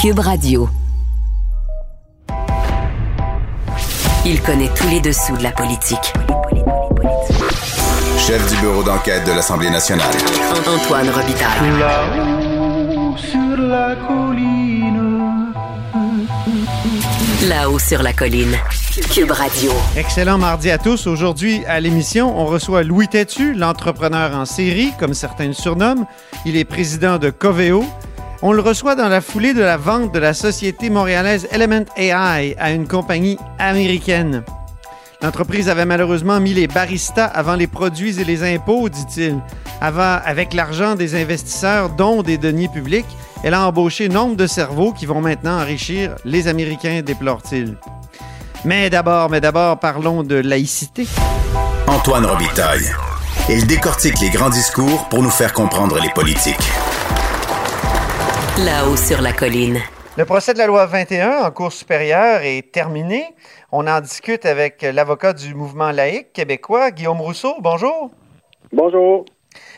Cube Radio. Il connaît tous les dessous de la politique. Chef du bureau d'enquête de l'Assemblée nationale. Antoine Robitaille. Là-haut sur la colline. Là-haut sur la colline. Cube Radio. Excellent mardi à tous. Aujourd'hui, à l'émission, on reçoit Louis Tétu, l'entrepreneur en série, comme certains le surnomment. Il est président de Coveo. On le reçoit dans la foulée de la vente de la société montréalaise Element AI à une compagnie américaine. L'entreprise avait malheureusement mis les baristas avant les produits et les impôts, dit-il. Avec l'argent des investisseurs, dont des deniers publics, elle a embauché nombre de cerveaux qui vont maintenant enrichir les Américains, déplore-t-il. Mais d'abord, mais d'abord, parlons de laïcité. Antoine Robitaille. Il décortique les grands discours pour nous faire comprendre les politiques. Là-haut sur la colline. Le procès de la loi 21 en Cour supérieure est terminé. On en discute avec l'avocat du mouvement laïque québécois, Guillaume Rousseau. Bonjour. Bonjour.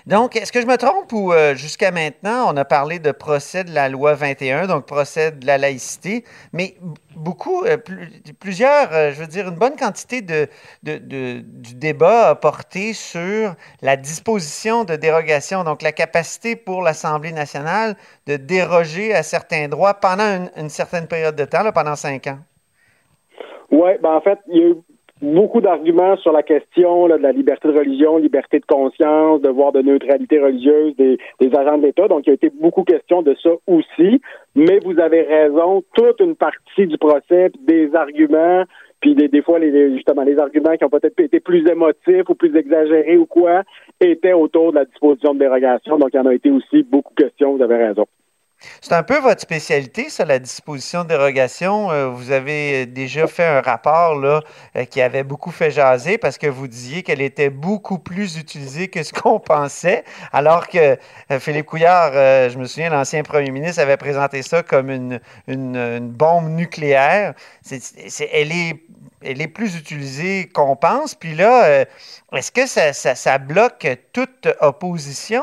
Donc, est-ce que je me trompe ou euh, jusqu'à maintenant, on a parlé de procès de la loi 21, donc procès de la laïcité, mais beaucoup, euh, plus, plusieurs, euh, je veux dire, une bonne quantité de, du débat a porté sur la disposition de dérogation, donc la capacité pour l'Assemblée nationale de déroger à certains droits pendant une, une certaine période de temps, là, pendant cinq ans. Oui, ben en fait, il beaucoup d'arguments sur la question là, de la liberté de religion, liberté de conscience, devoir de neutralité religieuse des, des agents de l'État. Donc, il y a été beaucoup question de ça aussi. Mais vous avez raison, toute une partie du procès, des arguments, puis des, des fois, les, justement, les arguments qui ont peut-être été plus émotifs ou plus exagérés ou quoi, étaient autour de la disposition de dérogation. Donc, il y en a été aussi beaucoup de questions, vous avez raison. C'est un peu votre spécialité, ça, la disposition de dérogation. Euh, vous avez déjà fait un rapport là, euh, qui avait beaucoup fait jaser parce que vous disiez qu'elle était beaucoup plus utilisée que ce qu'on pensait, alors que euh, Philippe Couillard, je me souviens, l'ancien premier ministre, avait présenté ça comme une, une, bombe nucléaire. Elle, est, elle est plus utilisée qu'on pense. Puis là, est-ce que ça, ça, ça, bloque toute opposition?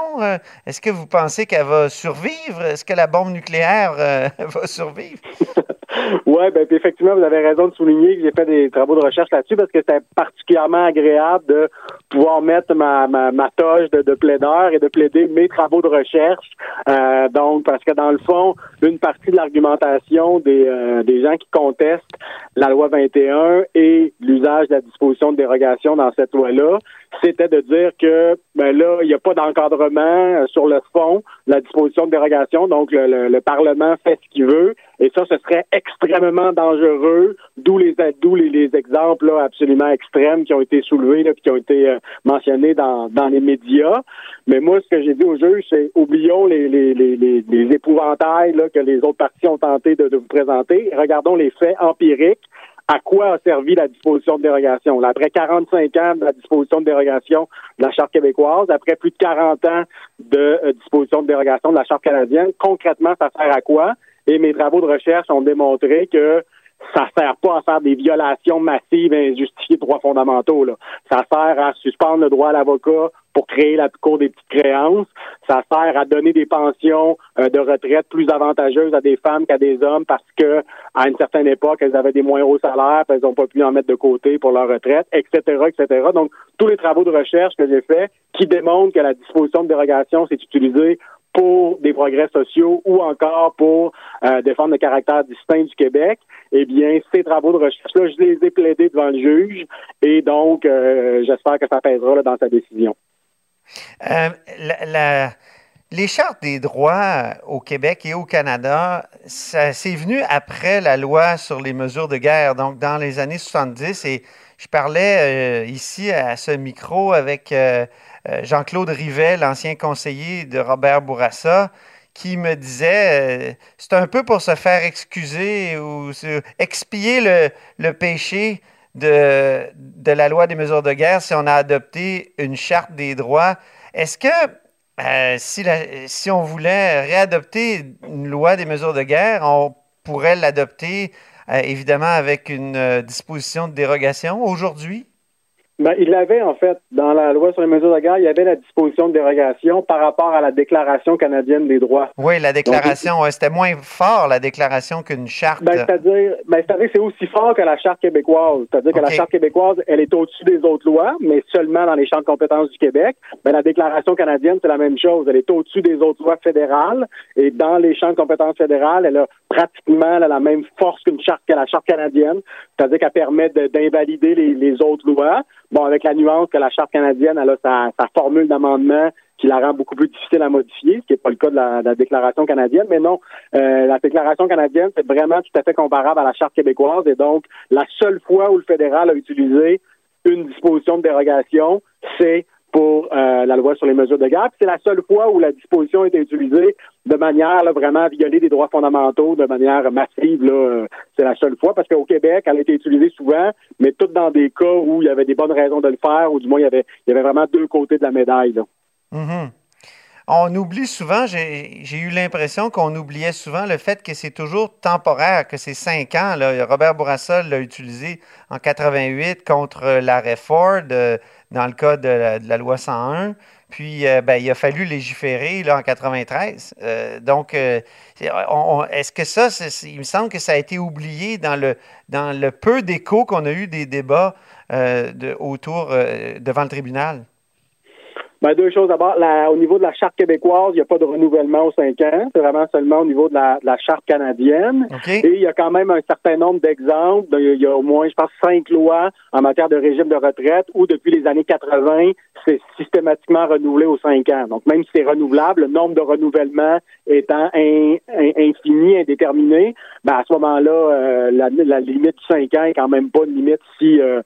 Est-ce que vous pensez qu'elle va survivre? Est-ce que la bombe nucléaire euh, va survivre? oui, ben, effectivement, vous avez raison de souligner que j'ai fait des travaux de recherche là-dessus parce que c'était particulièrement agréable de pouvoir mettre ma, ma, ma toge de, de plaideur et de plaider mes travaux de recherche. Euh, donc, parce que dans le fond, une partie de l'argumentation des, euh, des gens qui contestent la loi 21 et l'usage de la disposition de dérogation dans cette loi-là, c'était de dire que ben là, il n'y a pas d'encadrement sur le fond, la disposition de dérogation, donc le, le, le Parlement fait ce qu'il veut, et ça, ce serait extrêmement dangereux, d'où les les, les, exemples là, absolument extrêmes qui ont été soulevés, là, qui ont été euh, mentionnés dans, dans les médias. Mais moi, ce que j'ai dit au juge, c'est oublions les, les, les, les, épouvantails là, que les autres parties ont tenté de, de vous présenter. Regardons les faits empiriques à quoi a servi la disposition de dérogation? Après 45 ans de la disposition de dérogation de la Charte québécoise, après plus de 40 ans de euh, disposition de dérogation de la Charte canadienne, concrètement, ça sert à quoi? Et mes travaux de recherche ont démontré que ça sert pas à faire des violations massives et injustifiées de droits fondamentaux. Là. Ça sert à suspendre le droit à l'avocat pour créer la cour des petites créances. Ça sert à donner des pensions euh, de retraite plus avantageuses à des femmes qu'à des hommes parce que à une certaine époque, elles avaient des moins hauts salaires, elles n'ont pas pu en mettre de côté pour leur retraite, etc., etc. Donc, tous les travaux de recherche que j'ai faits qui démontrent que la disposition de dérogation s'est utilisée pour des progrès sociaux ou encore pour euh, défendre le caractère distinct du Québec, eh bien, ces travaux de recherche-là, je les ai plaidés devant le juge et donc, euh, j'espère que ça pèsera dans sa décision. Euh, les chartes des droits au Québec et au Canada, ça c'est venu après la loi sur les mesures de guerre, donc dans les années 70. Et je parlais euh, ici à ce micro avec euh, Jean-Claude Rivet, l'ancien conseiller de Robert Bourassa, qui me disait euh, c'est un peu pour se faire excuser ou expier le, péché de, la loi des mesures de guerre si on a adopté une charte des droits. Est-ce que euh, si, si on voulait réadopter une loi des mesures de guerre, on pourrait l'adopter euh, évidemment avec une euh, disposition de dérogation aujourd'hui? Ben, il avait, en fait, dans la loi sur les mesures de guerre, il y avait la disposition de dérogation par rapport à la Déclaration canadienne des droits. Oui, la déclaration, ouais, c'était moins fort, la déclaration, qu'une charte. Ben, c'est-à-dire, ben, c'est-à-dire que c'est aussi fort que la charte québécoise. C'est-à-dire que la charte québécoise, elle est au-dessus des autres lois, mais seulement dans les champs de compétences du Québec. Ben, la Déclaration canadienne, c'est la même chose. Elle est au-dessus des autres lois fédérales, et dans les champs de compétences fédérales, elle a pratiquement là, la même force qu'une charte que la charte canadienne. C'est-à-dire qu'elle permet de- d'invalider les, les autres lois. Bon, avec la nuance que la charte canadienne, a sa, sa formule d'amendement qui la rend beaucoup plus difficile à modifier, ce qui n'est pas le cas de la, de la déclaration canadienne. Mais non, euh, la déclaration canadienne, c'est vraiment tout à fait comparable à la charte québécoise. Et donc, la seule fois où le fédéral a utilisé une disposition de dérogation, c'est pour euh, la loi sur les mesures de. Puis C'est la seule fois où la disposition été utilisée de manière vraiment à violer des droits fondamentaux de manière massive. C'est la seule fois parce qu'au Québec, elle a été utilisée souvent, mais tout dans des cas où il y avait des bonnes raisons de le faire, ou du moins il y avait, vraiment deux côtés de la médaille. Mhm. On oublie souvent, j'ai eu l'impression qu'on oubliait souvent le fait que c'est toujours temporaire, que c'est cinq ans. Robert Bourassa l'a utilisé en 88 contre l'arrêt Ford, euh, dans le cas de la, de la loi 101. Puis, euh, ben, il a fallu légiférer en 93. Euh, donc, euh, est-ce que ça, il me semble que ça a été oublié dans le, peu d'écho qu'on a eu des débats euh, autour euh, devant le tribunal? Ben, deux choses. D'abord, au niveau de la charte québécoise, il n'y a pas de renouvellement aux cinq ans. C'est vraiment seulement au niveau de la, de la charte canadienne. Et il y a quand même un certain nombre d'exemples. Il y a au moins, je pense, cinq lois en matière de régime de retraite où, depuis les années 80, c'est systématiquement renouvelé aux cinq ans. Donc, même si c'est renouvelable, le nombre de renouvellements étant in- in- infini, indéterminé, ben, à ce moment-là, euh, la, la limite de cinq ans est quand même pas une limite si, euh,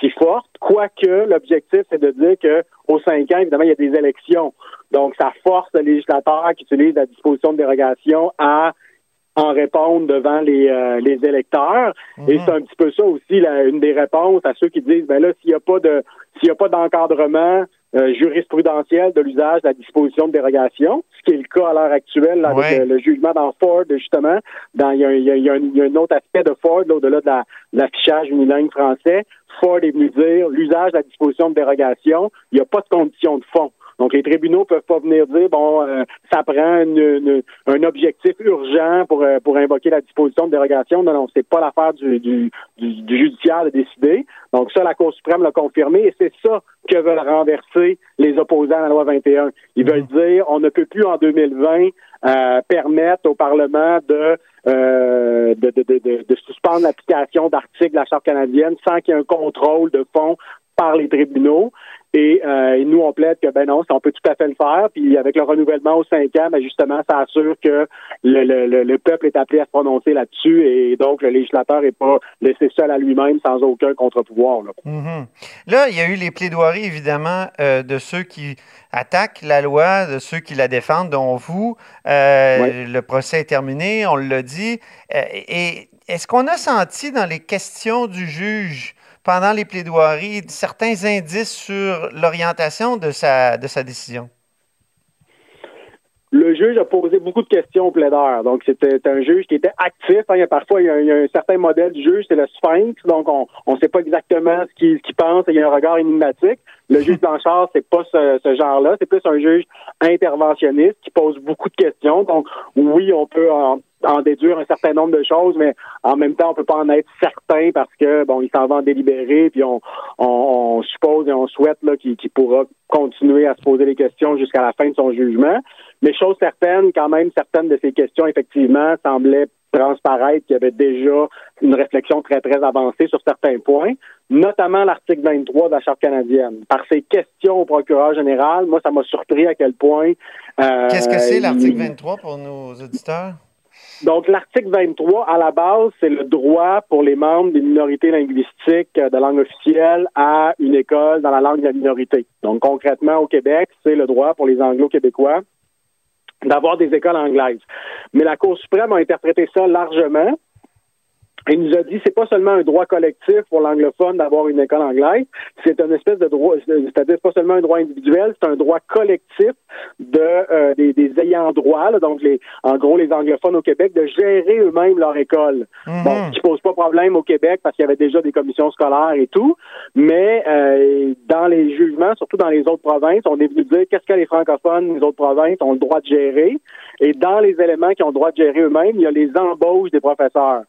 si forte. Quoique, l'objectif, c'est de dire que aux cinq ans, évidemment, il y a des élections. Donc, ça force le législateur qui utilise la disposition de dérogation à en répondre devant les, euh, les électeurs. Et Mhm. c'est un petit peu ça aussi, une des réponses à ceux qui disent, ben là, s'il n'y a pas de s'il n'y a pas d'encadrement euh, jurisprudentiel de l'usage de la disposition de dérogation, ce qui est le cas à l'heure actuelle là, Ouais. avec le, le jugement dans Ford, justement, dans il y a, un- il y a- il y a un, il y a un autre aspect de Ford, là, au-delà de la- de l'affichage unilingue français. Ford est venu dire l'usage de la disposition de dérogation, il n'y a pas de condition de fond. Donc, les tribunaux peuvent pas venir dire, bon, euh, ça prend une- une- un objectif urgent pour, euh, pour invoquer la disposition de dérogation. Non, non, c'est pas l'affaire du, du, du, du judiciaire de décider. Donc, ça, la Cour suprême l'a confirmé et c'est ça que veulent renverser les opposants à la loi 21. Ils veulent dire, on ne peut plus en 2020 euh, permettre au Parlement de, euh, de, de, de, de- de suspendre l'application d'articles de la Charte canadienne sans qu'il y ait un contrôle de fond par les tribunaux. Et, euh, et nous, on plaide que ben non, ça, on peut tout à fait le faire. Puis avec le renouvellement aux cinq ans, ben justement, ça assure que le, le, le, le peuple est appelé à se prononcer là-dessus et donc le législateur n'est pas laissé seul à lui-même sans aucun contre-pouvoir. là. Mhm. Là, il y a eu les plaidoiries, évidemment, euh, de ceux qui attaquent la loi, de ceux qui la défendent, dont vous. Euh. Le procès est terminé, on l'a dit. Et est-ce qu'on a senti dans les questions du juge pendant les plaidoiries certains indices sur l'orientation de sa, de sa décision? Le juge a posé beaucoup de questions au plaideur. Donc, c'était un juge qui était actif. hein. Il y a parfois, il y a, un, il y a un certain modèle du juge, c'est le sphinx. Donc, on ne sait pas exactement ce qu'il qu'il pense. Il y a un regard énigmatique. Le juge Blanchard, c'est pas ce, ce genre-là. C'est plus un juge interventionniste qui pose beaucoup de questions. Donc, oui, on peut en, en déduire un certain nombre de choses, mais en même temps, on peut pas en être certain parce que, bon, il s'en va en délibéré, puis on, on, on suppose et on souhaite là, qu'il pourra continuer à se poser les questions jusqu'à la fin de son jugement. Mais chose certaine, quand même, certaines de ces questions, effectivement, semblaient transparaître qu'il y avait déjà une réflexion très, très avancée sur certains points, notamment l'article 23 de la Charte canadienne. Par ses questions au procureur général, moi, ça m'a surpris à quel point... euh, Qu'est-ce que c'est l'article il- 23 pour nos auditeurs? Donc, l'article 23, à la base, c'est le droit pour les membres des minorités linguistiques euh, de langue officielle à une école dans la langue de la minorité. Donc, concrètement, au Québec, c'est le droit pour les anglo-québécois d'avoir des écoles anglaises. Mais la Cour suprême a interprété ça largement il nous a dit c'est pas seulement un droit collectif pour l'anglophone d'avoir une école anglaise, c'est une espèce de droit, c'est-à-dire pas seulement un droit individuel, c'est un droit collectif de euh, des, des, ayants droit, donc les, en gros les anglophones au Québec, de gérer eux-mêmes leur école. Mhm. Bon, qui pose pas problème au Québec parce qu'il y avait déjà des commissions scolaires et tout, mais euh, dans les jugements, surtout dans les autres provinces, on est venu dire qu'est-ce que les francophones, les autres provinces ont le droit de gérer, et dans les éléments qui ont le droit de gérer eux-mêmes, il y a les embauches des professeurs.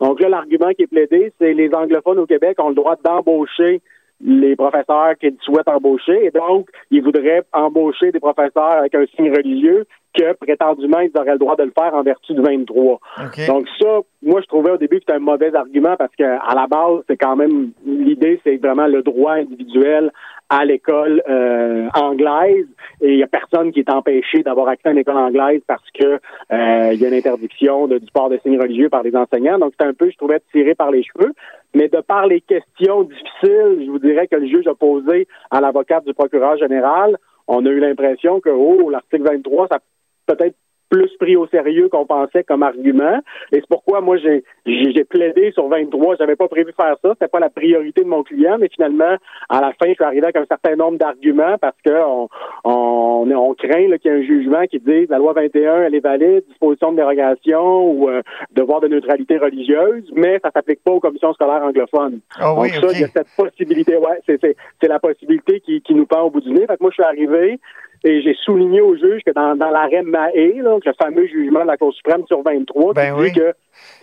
Donc là, l'argument qui est plaidé, c'est les anglophones au Québec ont le droit d'embaucher les professeurs qu'ils souhaitent embaucher, et donc ils voudraient embaucher des professeurs avec un signe religieux que prétendument ils auraient le droit de le faire en vertu du 23. OK. Donc ça, moi je trouvais au début que c'était un mauvais argument parce que à la base, c'est quand même l'idée, c'est vraiment le droit individuel à l'école euh, anglaise et il y a personne qui est empêché d'avoir accès à une école anglaise parce que euh, il y a une interdiction de, du port de signes religieux par les enseignants. Donc c'est un peu, je trouvais, tiré par les cheveux. Mais de par les questions difficiles, je vous dirais que le juge a posé à l'avocate du procureur général, on a eu l'impression que oh, l'article 23, ça peut-être plus pris au sérieux qu'on pensait comme argument. Et c'est pourquoi moi j'ai j'ai plaidé sur 23. J'avais pas prévu faire ça. C'était pas la priorité de mon client, mais finalement, à la fin, je suis arrivé avec un certain nombre d'arguments parce que on, on, on craint là, qu'il y ait un jugement qui dise la loi 21, elle est valide, disposition de dérogation ou euh, devoir de neutralité religieuse, mais ça s'applique pas aux commissions scolaires anglophones. Ah oui, Donc ça, il y a cette possibilité. Ouais, c'est c'est c'est la possibilité qui, qui nous pend au bout du nez. Fait que moi, je suis arrivé et j'ai souligné au juge que dans, dans l'arrêt Mahé, là, le fameux jugement de la Cour suprême sur 23, Ben qui oui. dit que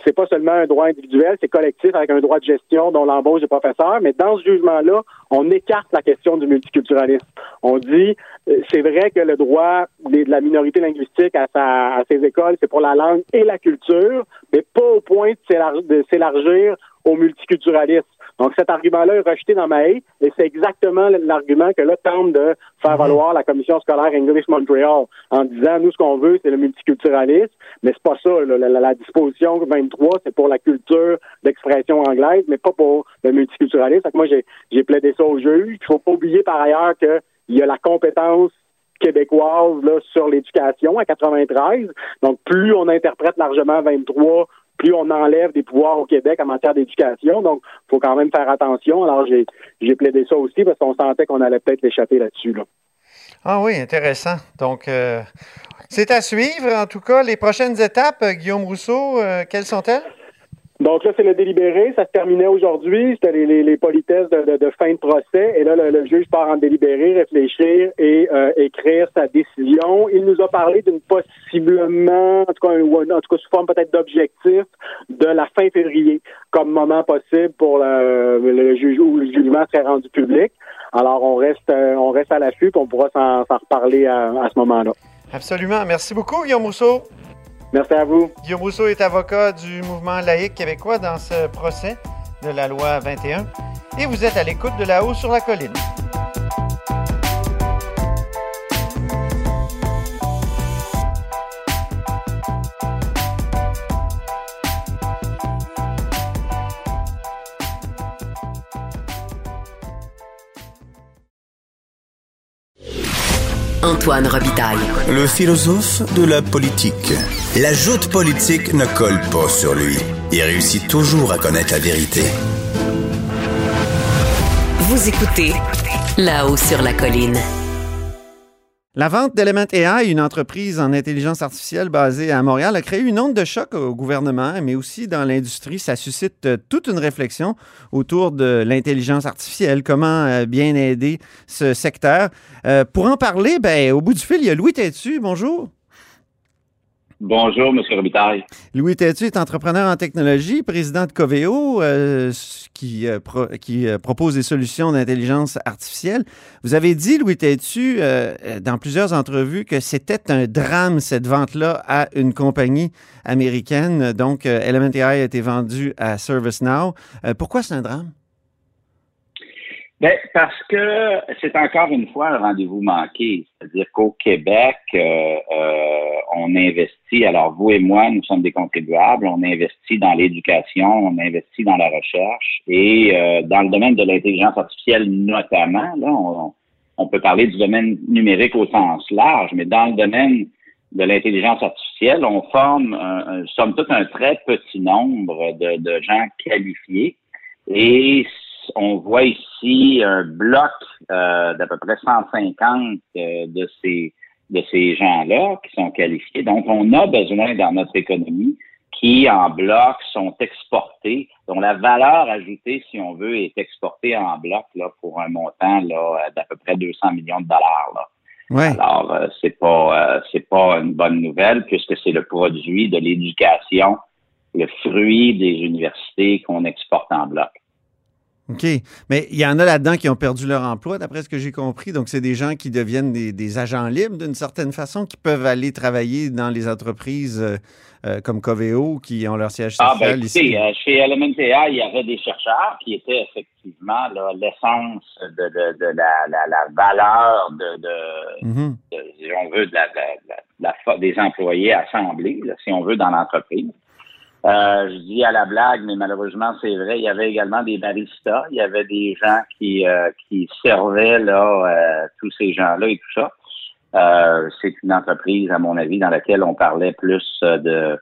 c'est pas seulement un droit individuel, c'est collectif avec un droit de gestion dont l'embauche des professeurs, mais dans ce jugement-là, on écarte la question du multiculturalisme. On dit, euh, c'est vrai que le droit de la minorité linguistique à, sa, à ses écoles, c'est pour la langue et la culture, mais pas au point de s'élargir au multiculturalisme. Donc cet argument-là est rejeté dans ma haie, et c'est exactement l'argument que là tente de faire valoir la commission scolaire English Montreal en disant nous ce qu'on veut c'est le multiculturalisme, mais c'est pas ça. là. La, disposition 23 c'est pour la culture d'expression anglaise, mais pas pour le multiculturalisme. Fait que moi j'ai plaidé ça au juge. Il faut pas oublier par ailleurs que il y a la compétence québécoise là, sur l'éducation à 93. Donc, plus on interprète largement 23, plus on enlève des pouvoirs au Québec en matière d'éducation. Donc, faut quand même faire attention. Alors, j'ai j'ai plaidé ça aussi parce qu'on sentait qu'on allait peut-être l'échapper là-dessus. Là. Ah oui, intéressant. Donc, euh, c'est à suivre. En tout cas, les prochaines étapes, euh, Guillaume Rousseau, euh, quelles sont-elles? Donc là, c'est le délibéré. Ça se terminait aujourd'hui. C'était les, politesses de, fin de procès. Et là, le, juge part en délibéré, réfléchir et euh, écrire sa décision. Il nous a parlé d'une possiblement, en tout cas, sous forme peut-être d'objectif, de la fin février comme moment possible pour le, juge où le jugement serait rendu public. Alors, on reste, euh, on reste à l'affût, puis on pourra s'en s'en reparler à, à ce moment-là. Absolument. Merci beaucoup, Guillaume Rousseau. Merci à vous. Guillaume Rousseau est avocat du mouvement laïque québécois dans ce procès de la loi 21. Et vous êtes à l'écoute de là-haut sur la colline. Antoine Robitaille. Le philosophe de la politique. La joute politique ne colle pas sur lui. Il réussit toujours à connaître la vérité. Vous écoutez là-haut sur la colline. La vente d'Element AI, une entreprise en intelligence artificielle basée à Montréal, a créé une onde de choc au gouvernement, mais aussi dans l'industrie. Ça suscite euh, toute une réflexion autour de l'intelligence artificielle, comment euh, bien aider ce secteur? Euh, pour en parler, ben, au bout du fil, il y a Louis Tétu. Bonjour. Bonjour, M. Robitaille. Louis Tétu est entrepreneur en technologie, président de Coveo, euh, qui, euh, euh, propose des solutions d'intelligence artificielle. Vous avez dit, Louis Tétu, dans plusieurs entrevues, que c'était un drame, cette vente-là, à une compagnie américaine. Donc, Element AI a été vendu à ServiceNow. Pourquoi c'est un drame? Ben, parce que c'est encore une fois un rendez-vous manqué. C'est-à-dire qu'au Québec, euh, euh, on investit, alors vous et moi, nous sommes des contribuables, on investit dans l'éducation, on investit dans la recherche et euh, dans le domaine de l'intelligence artificielle notamment, là, on, on peut parler du domaine numérique au sens large, mais dans le domaine de l'intelligence artificielle, on forme, un, somme toute, un très petit nombre de, de gens qualifiés. Et on voit ici un bloc euh, d'à peu près 150 euh, de ces de ces gens-là qui sont qualifiés. Donc, on a besoin dans notre économie qui, en bloc, sont exportés, dont la valeur ajoutée, si on veut, est exportée en bloc là, pour un montant là, d'à peu près 200 millions de dollars. Là. Ouais. Alors, euh, c'est pas euh, c'est pas une bonne nouvelle puisque c'est le produit de l'éducation, le fruit des universités qu'on exporte en bloc. OK. Mais il y en a là-dedans qui ont perdu leur emploi, d'après ce que j'ai compris. Donc, c'est des gens qui deviennent des, des agents libres d'une certaine façon, qui peuvent aller travailler dans les entreprises euh, euh, comme Coveo, qui ont leur siège social Ah, ben, écoutez, ici. euh, chez Elementea, il y avait des chercheurs qui étaient effectivement l'essence de, de, de la, la, la valeur de, de, Mhm. de- si on veut, de la, des employés assemblés, là, si on veut, dans l'entreprise. Euh, je dis à la blague, mais malheureusement, c'est vrai, il y avait également des baristas, il y avait des gens qui, euh, qui servaient là, euh, tous ces gens-là et tout ça. Euh, c'est une entreprise, à mon avis, dans laquelle on parlait plus euh, de,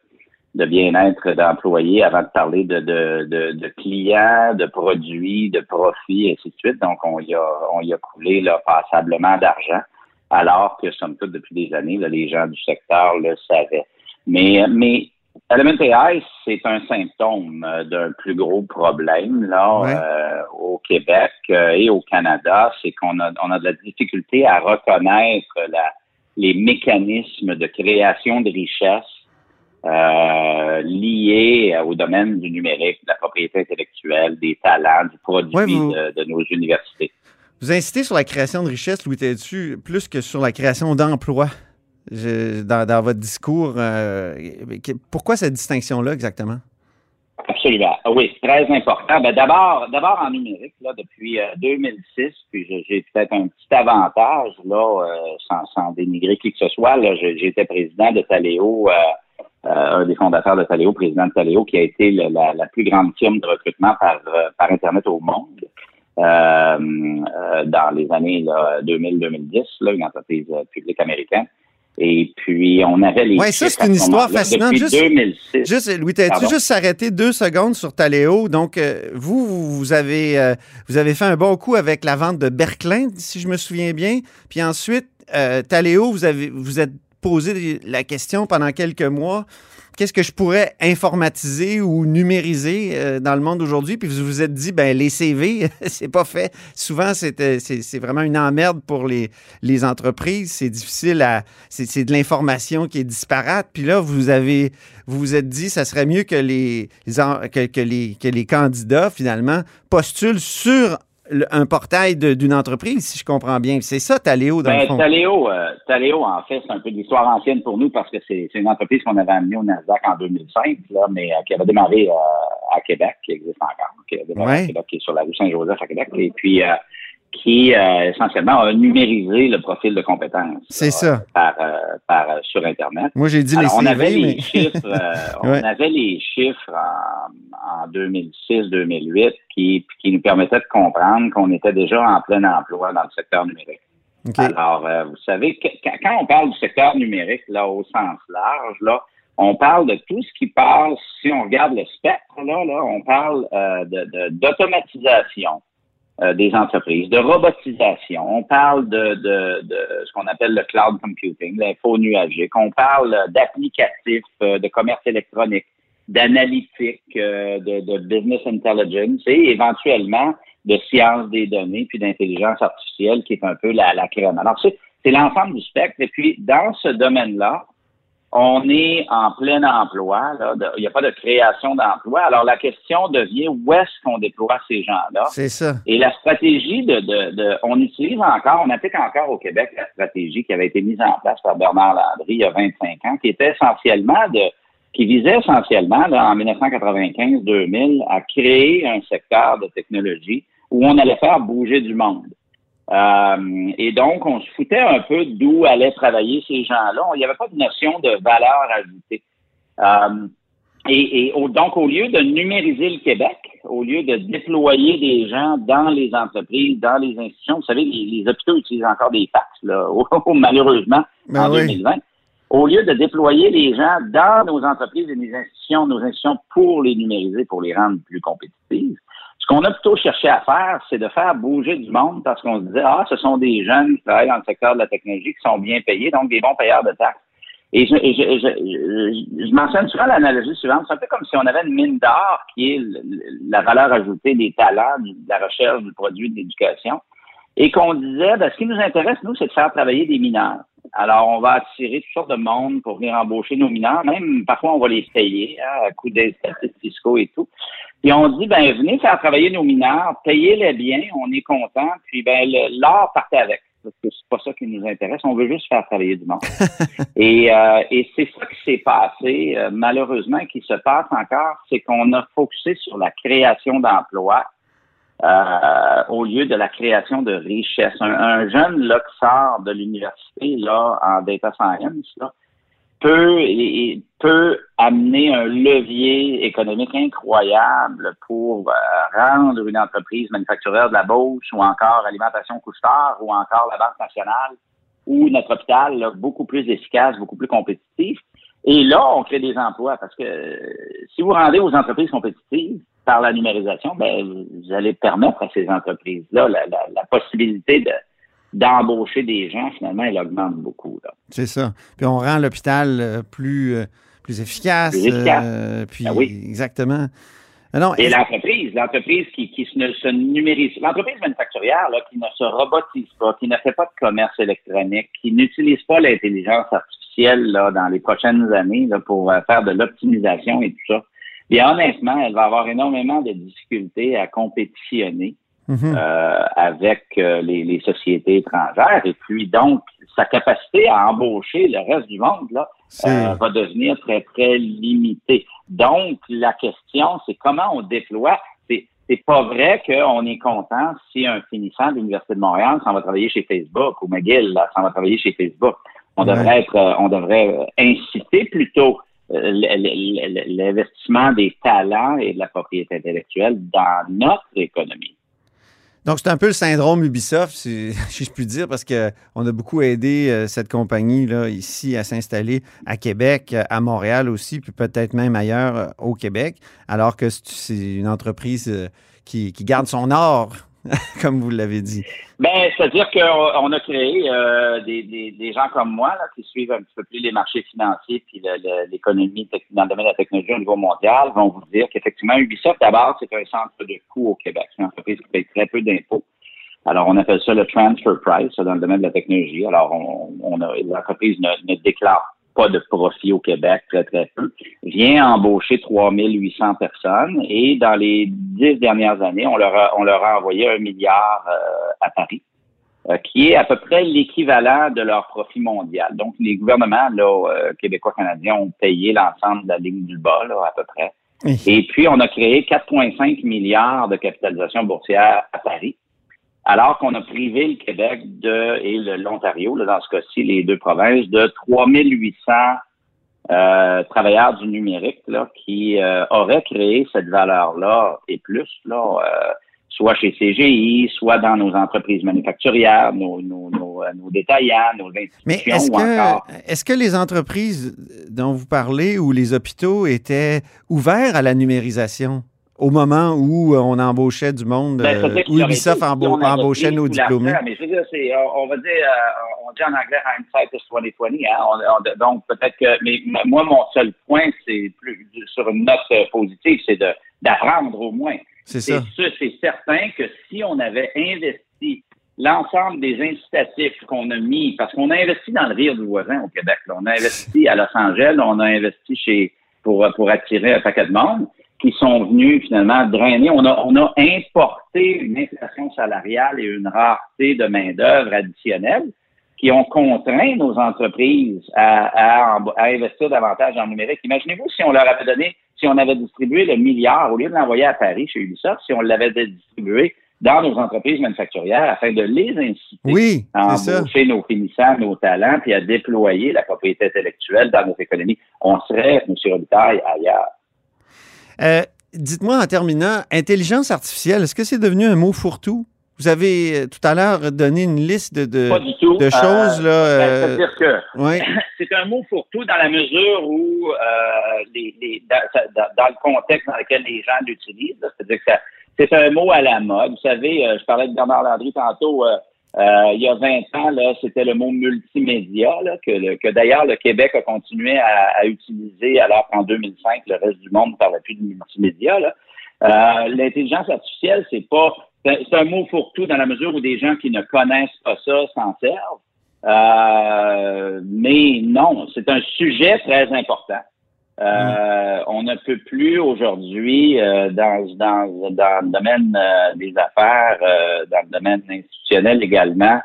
de bien-être d'employés avant de parler de, de, de, de clients, de produits, de profits, et ainsi de suite. Donc, on y a, on y a coulé là, passablement d'argent, alors que, somme toute, depuis des années, là, les gens du secteur le savaient. Mais, mais Element AI, c'est un symptôme euh, d'un plus gros problème là Ouais. euh, au Québec euh, et au Canada, c'est qu'on a on a de la difficulté à reconnaître la, les mécanismes de création de richesse euh, liés au domaine du numérique, de la propriété intellectuelle, des talents, du produit Ouais, vous- de, de nos universités. Vous insistez sur la création de richesse, Louis Tétu, plus que sur la création d'emplois Dans, dans votre discours. euh, pourquoi cette distinction-là exactement? Absolument. Ah Oui, c'est très important. Ben, d'abord, d'abord en numérique, là, depuis euh, 2006, puis j'ai- peut-être un petit avantage, là, euh, sans, sans dénigrer qui que ce soit. J'étais président de Taléo, euh, euh, un des fondateurs de Taléo, président de Taléo, qui a été la, plus grande firme de recrutement par, euh, par Internet au monde. euh, euh, dans les années là, 2000-2010, là, une entreprise euh, publique américaine. Et puis, on avait les... Ouais, ça, c'est une histoire fascinante. Depuis Juste- 2006. Juste, Louis Pardon. juste s'arrêter deux secondes sur Taléo. Donc, euh, vous, vous vous avez, euh, vous avez fait un bon coup avec la vente de Berklin, si je me souviens bien. Puis ensuite, euh, Taléo, vous avez, vous êtes posé la question pendant quelques mois. Qu'est-ce que je pourrais informatiser ou numériser euh, dans le monde d'aujourd'hui? Puis vous vous êtes dit, ben les CV, c'est pas fait. Souvent, c'est euh, c'est- vraiment une emmerde pour les, entreprises. C'est difficile à. C'est de l'information qui est disparate. Puis là, vous avez. Vous vous êtes dit, ça serait mieux que les candidats, finalement, postulent sur le- un portail d'une entreprise, si je comprends bien. C'est ça, Taléo, dans le Ben, fond. Taléo, euh, Taléo, en fait, c'est un peu de l'histoire ancienne pour nous parce que c'est c'est une entreprise qu'on avait amenée au Nasdaq en 2005, là, mais euh, qui avait démarré euh, à Québec, qui existe encore, qui a démarré Ouais. à Québec, qui est sur la rue Saint-Joseph à Québec, et puis euh, qui euh, essentiellement a numérisé le profil de compétences C'est ça. par, euh, par euh, sur Internet. Moi, j'ai dit Alors, on les avait les chiffres, euh, on avait les chiffres en, en 2006-2008 qui, qui nous permettaient de comprendre qu'on était déjà en plein emploi dans le secteur numérique. Alors, euh, vous savez, que- quand, on parle du secteur numérique là au sens large, là, on parle de tout ce qui parle, si on regarde le spectre, là, là on parle euh, de- de- d'automatisation euh, des entreprises, de robotisation, on parle de, de, de ce qu'on appelle le cloud computing, l'info nuagique, on parle d'applicatifs, euh, de commerce électronique, d'analytique, euh, de, de business intelligence et éventuellement de sciences des données puis d'intelligence artificielle qui est un peu la, la crème. Alors, c'est l'ensemble du spectre. Et puis, dans ce domaine-là, on est en plein emploi. Il n'y a pas de création d'emploi. Alors, la question devient où est-ce qu'on déploie ces gens-là? C'est ça. Et la stratégie de, de, de- on utilise encore, on applique encore au Québec la stratégie qui avait été mise en place par Bernard Landry il y a 25 ans, qui était essentiellement de, qui visait essentiellement, là, en 1995-2000, à créer un secteur de technologie où on allait faire bouger du monde. Euh, et donc, on se foutait un peu d'où allaient travailler ces gens-là. Il n'y avait pas de notion de valeur ajoutée. Euh, et, et au- donc, au lieu de numériser le Québec, au lieu de déployer des gens dans les entreprises, dans les institutions, vous savez, les, les hôpitaux utilisent encore des fax, là, malheureusement, Ben en oui. 2020. au lieu de déployer les gens dans nos entreprises et nos institutions, nos institutions pour les numériser, pour les rendre plus compétitives, ce qu'on a plutôt cherché à faire, c'est de faire bouger du monde parce qu'on se disait, ah, ce sont des jeunes qui travaillent dans le secteur de la technologie qui sont bien payés, donc des bons payeurs de taxes. Et je, je, je, je mentionne souvent l'analogie suivante. C'est un peu comme si on avait une mine d'or qui est la valeur ajoutée des talents, de la recherche, du produit, de l'éducation. Et qu'on disait, ben, ce qui nous intéresse, nous, c'est de faire travailler des mineurs. Alors, on va attirer toutes sortes de monde pour venir embaucher nos mineurs. Même, parfois, on va les payer hein, à coup d'incitatifs fiscaux et tout. Puis on dit, ben, venez faire travailler nos mineurs, payez-les bien, on est content, puis ben, l'or partait avec parce que c'est pas ça qui nous intéresse. On veut juste faire travailler du monde. et euh, et c'est ça qui s'est passé, euh, malheureusement, qui se passe encore, c'est qu'on a focusé sur la création d'emplois euh, au lieu de la création de richesses. Un, jeune là, de l'université là en data science là, peut, peut amener un levier économique incroyable pour euh, rendre une entreprise manufacturière de la Beauce ou encore Alimentation Couche-Tard ou encore la Banque nationale ou notre hôpital là, beaucoup plus efficace, beaucoup plus compétitif. Et là, on crée des emplois parce que euh, si vous rendez vos entreprises compétitives par la numérisation, ben, vous allez permettre à ces entreprises-là la, la, la possibilité de, d'embaucher des gens, finalement, elle augmente beaucoup. C'est ça. Puis on rend l'hôpital euh, plus, euh, plus efficace. Plus efficace. Euh, puis, ben oui. Exactement. Non, et l'entreprise, l'entreprise qui, qui ne se numérise, l'entreprise manufacturière là, qui ne se robotise pas, qui ne fait pas de commerce électronique, qui n'utilise pas l'intelligence artificielle là, dans les prochaines années là, pour faire de l'optimisation et tout ça, bien honnêtement, elle va avoir énormément de difficultés à compétitionner Mhm. Euh, avec euh, les, sociétés étrangères. Et puis donc, sa capacité à embaucher le reste du monde là, euh, va devenir très, très limitée. Donc, la question, c'est comment on déploie. C'est, pas vrai qu'on est content si un finissant de l'Université de Montréal s'en va travailler chez Facebook ou McGill s'en va travailler chez Facebook. On devrait être, on devrait inciter plutôt l'investissement des talents et de la propriété intellectuelle dans notre économie. Donc, c'est un peu le syndrome Ubisoft, si, je puis dire, parce qu'on a beaucoup aidé euh, cette compagnie là, ici à s'installer à Québec, à Montréal aussi, puis peut-être même ailleurs euh, au Québec, alors que c'est une entreprise euh, qui, qui garde son or comme vous l'avez dit. Ben, c'est-à-dire qu'on a créé euh, des, des, des, gens comme moi là, qui suivent un petit peu plus les marchés financiers puis l'économie dans le domaine de la technologie au niveau mondial vont vous dire qu'effectivement, Ubisoft, d'abord, c'est un centre de coût au Québec. C'est une entreprise qui paye très peu d'impôts. Alors, on appelle ça le transfer price dans le domaine de la technologie. Alors, on, on l'entreprise ne, ne déclare pas de profit au Québec, très, très peu, vient embaucher 3800 personnes et dans les dix dernières années, on leur a, on leur a envoyé un milliard euh, à Paris, euh, qui est à peu près l'équivalent de leur profit mondial. Donc, les gouvernements là, euh, québécois-canadiens ont payé l'ensemble de la ligne du bas, là, à peu près. Et puis, on a créé 4,5 milliards de capitalisation boursière à Paris alors qu'on a privé le Québec de, et l'Ontario, dans ce cas-ci, les deux provinces, de 3800 euh, travailleurs du numérique là, qui euh, auraient créé cette valeur-là et plus, là, euh, soit chez CGI, soit dans nos entreprises manufacturières, nos, nos, nos, nos détaillants, nos institutions Mais est-ce que, est-ce que les entreprises dont vous parlez ou les hôpitaux étaient ouverts à la numérisation? Au moment où euh, on embauchait du monde, ben, euh, où Ubisoft embauchait nos diplômés. mais je veux dire, c'est, on va dire, euh, on dit en anglais hindsight is 2020, hein, donc peut-être que, mais moi, mon seul point, c'est plus sur une note positive, c'est de, d'apprendre au moins. C'est ça. C'est certain que si on avait investi l'ensemble des incitatifs qu'on a mis, parce qu'on a investi dans le rire du voisin au Québec, on a investi à Los Angeles, on a investi chez pour, pour attirer un paquet de monde qui sont venus finalement drainer. On a, on a importé une inflation salariale et une rareté de main-d'œuvre additionnelle qui ont contraint nos entreprises à, à, investir davantage en numérique. Imaginez-vous si on leur avait donné, si on avait distribué le milliard, au lieu de l'envoyer à Paris chez Ubisoft, si on l'avait distribué dans nos entreprises manufacturières afin de les inciter à embaucher nos finissants, nos talents, puis à déployer la propriété intellectuelle dans nos économies. On serait, M. Robitaille, ailleurs. Euh, dites-moi en terminant, intelligence artificielle, est-ce que c'est devenu un mot fourre-tout? Vous avez euh, tout à l'heure donné une liste de, de, Pas du tout. de choses. Euh, là, ben, euh, C'est-à-dire que ouais. c'est un mot fourre-tout dans la mesure où, euh, les, les- dans, le contexte dans lequel les gens l'utilisent, c'est-à-dire que c'est un mot à la mode. Vous savez, euh, je parlais de Bernard Landry tantôt. euh, euh, il y a 20 ans, là, c'était le mot multimédia, là, que, que d'ailleurs le Québec a continué à, à utiliser alors qu'en 2005, le reste du monde ne parlait plus de multimédia. Euh, L'intelligence artificielle, c'est pas c'est c'est un mot fourre-tout dans la mesure où des gens qui ne connaissent pas ça s'en servent. Euh, mais non, c'est un sujet très important. Euh, On ne peut plus aujourd'hui, euh, dans, dans, dans le domaine euh, des affaires, euh, dans le domaine institutionnel également,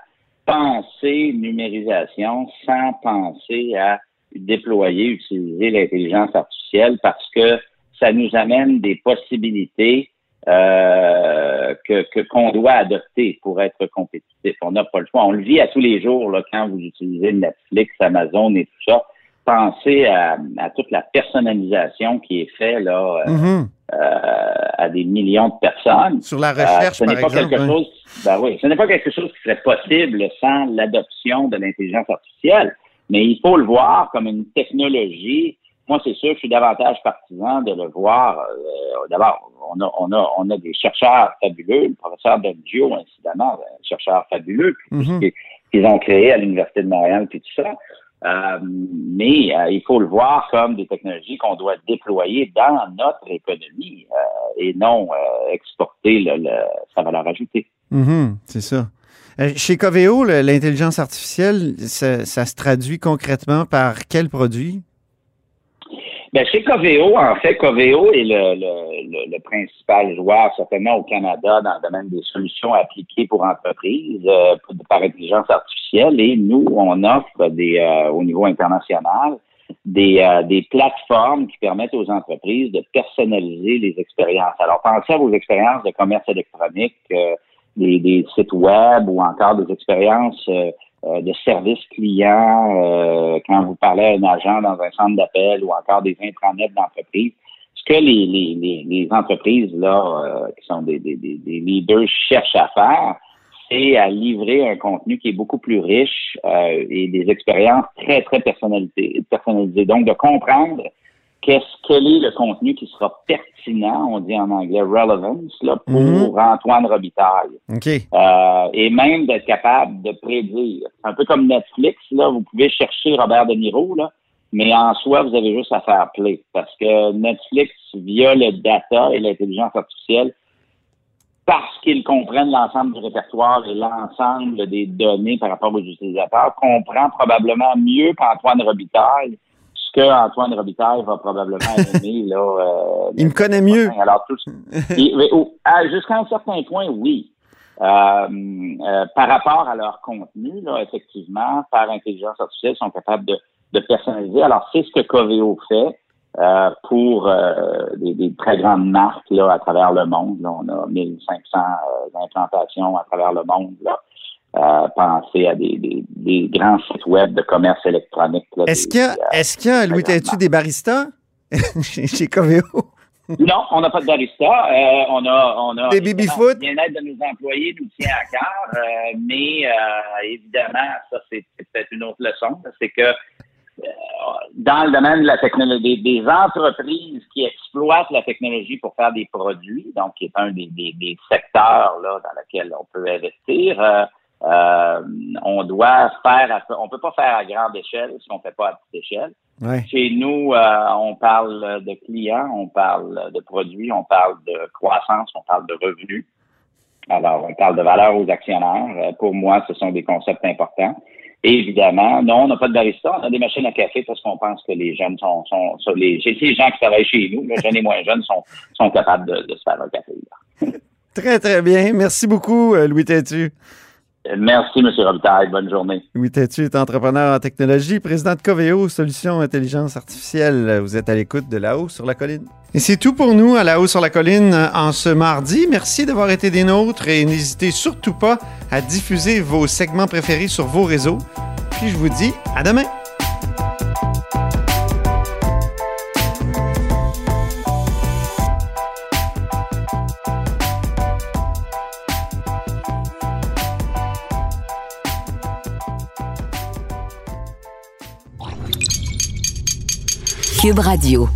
penser numérisation sans penser à déployer, utiliser l'intelligence artificielle parce que ça nous amène des possibilités euh, que qu'on doit adopter pour être compétitif. On n'a pas le choix. On le vit à tous les jours là, quand vous utilisez Netflix, Amazon et tout ça. Pensez à, à toute la personnalisation qui est faite là euh, Mhm. euh, à des millions de personnes. Sur la Euh, recherche, ce n'est pas exemple. quelque chose, ben oui, ce n'est pas quelque chose qui serait possible sans l'adoption de l'intelligence artificielle, mais il faut le voir comme une technologie. Moi, c'est sûr, je suis davantage partisan de le voir. euh, D'abord, on a, on a, on a des chercheurs fabuleux, le professeur Bengio, incidemment, un chercheur fabuleux, qui- qu'ils ont créé à l'Université de Montréal, puis tout ça. Euh, mais euh, il faut le voir comme des technologies qu'on doit déployer dans notre économie euh, et non exporter sa valeur ajoutée. Mhm, c'est ça. Chez Coveo, l'intelligence artificielle, ça, ça se traduit concrètement par quel produit? Ben, chez Coveo, en fait, Coveo est le, le, le, principal joueur, certainement au Canada, dans le domaine des solutions appliquées pour entreprises euh, par intelligence artificielle. Et nous, on offre des, euh, au niveau international des, euh, des plateformes qui permettent aux entreprises de personnaliser les expériences. Alors, pensez à vos expériences de commerce électronique, euh, des, des sites web ou encore des expériences euh, de service client euh, quand vous parlez à un agent dans un centre d'appel ou encore des intranets d'entreprise. Ce que les, les, les, entreprises là euh, qui sont des, des, des, leaders cherchent à faire, c'est à livrer un contenu qui est beaucoup plus riche et des expériences très, très personnalisées. Donc, de comprendre qu'est-ce quel est le contenu qui sera pertinent, on dit en anglais relevance, là, pour Mhm. Antoine Robitaille. Euh, et même d'être capable de prédire. C'est un peu comme Netflix, là, vous pouvez chercher Robert De Niro, là, mais en soi, vous avez juste à faire play. Parce que Netflix, via le data et l'intelligence artificielle, parce qu'ils comprennent l'ensemble du répertoire et l'ensemble des données par rapport aux utilisateurs, comprend probablement mieux qu'Antoine Robitaille que Antoine Robitaille va probablement aimer. là, euh, Il me connaît mieux. alors, tout, jusqu'à un certain point, oui. Euh, euh, par rapport à leur contenu, là, effectivement, par intelligence artificielle, ils sont capables de, de personnaliser. Alors, c'est ce que Coveo fait euh, pour euh, des, des très grandes marques là, à travers le monde. Là, on a 1500 euh, implantations à travers le monde. Là. Euh, pensez à des, des, des grands sites web de commerce électronique. là, Est-ce qu'il y a, euh, est-ce qu'il y a Louis Têtu, des baristas? Chez, Coveo? Non, on n'a pas de barista. Euh, on a, on a Des baby-foot? Le bien-être de nos employés nous tient à cœur, euh, mais euh, évidemment, ça c'est peut-être une autre leçon. C'est que euh, dans le domaine de la technologie, des, des entreprises qui exploitent la technologie pour faire des produits, donc qui est un des, des, des secteurs là dans lequel on peut investir. Euh, on doit faire, à- on peut pas faire à grande échelle si on fait pas à petite échelle. Ouais. Chez nous, euh, on parle de clients, on parle de produits, on parle de croissance, on parle de revenus. Alors, on parle de valeur aux actionnaires. Euh, Pour moi, ce sont des concepts importants. Et évidemment, non, on n'a pas de barista, on a des machines à café parce qu'on pense que les jeunes sont, sont, sont les, les gens qui travaillent chez nous, les jeunes et moins jeunes, sont, sont capables de, de se faire un café. là. Très, très bien. Merci beaucoup, Louis Têtu. Merci, M. Robitaille. Bonne journée. Louis Têtu est entrepreneur en technologie, président de Coveo, Solutions Intelligence Artificielle. Vous êtes à l'écoute de La Haut sur la Colline. Et c'est tout pour nous à La Haut sur la Colline euh, en ce mardi. Merci d'avoir été des nôtres et n'hésitez surtout pas à diffuser vos segments préférés sur vos réseaux. Puis je vous dis à demain. Radio.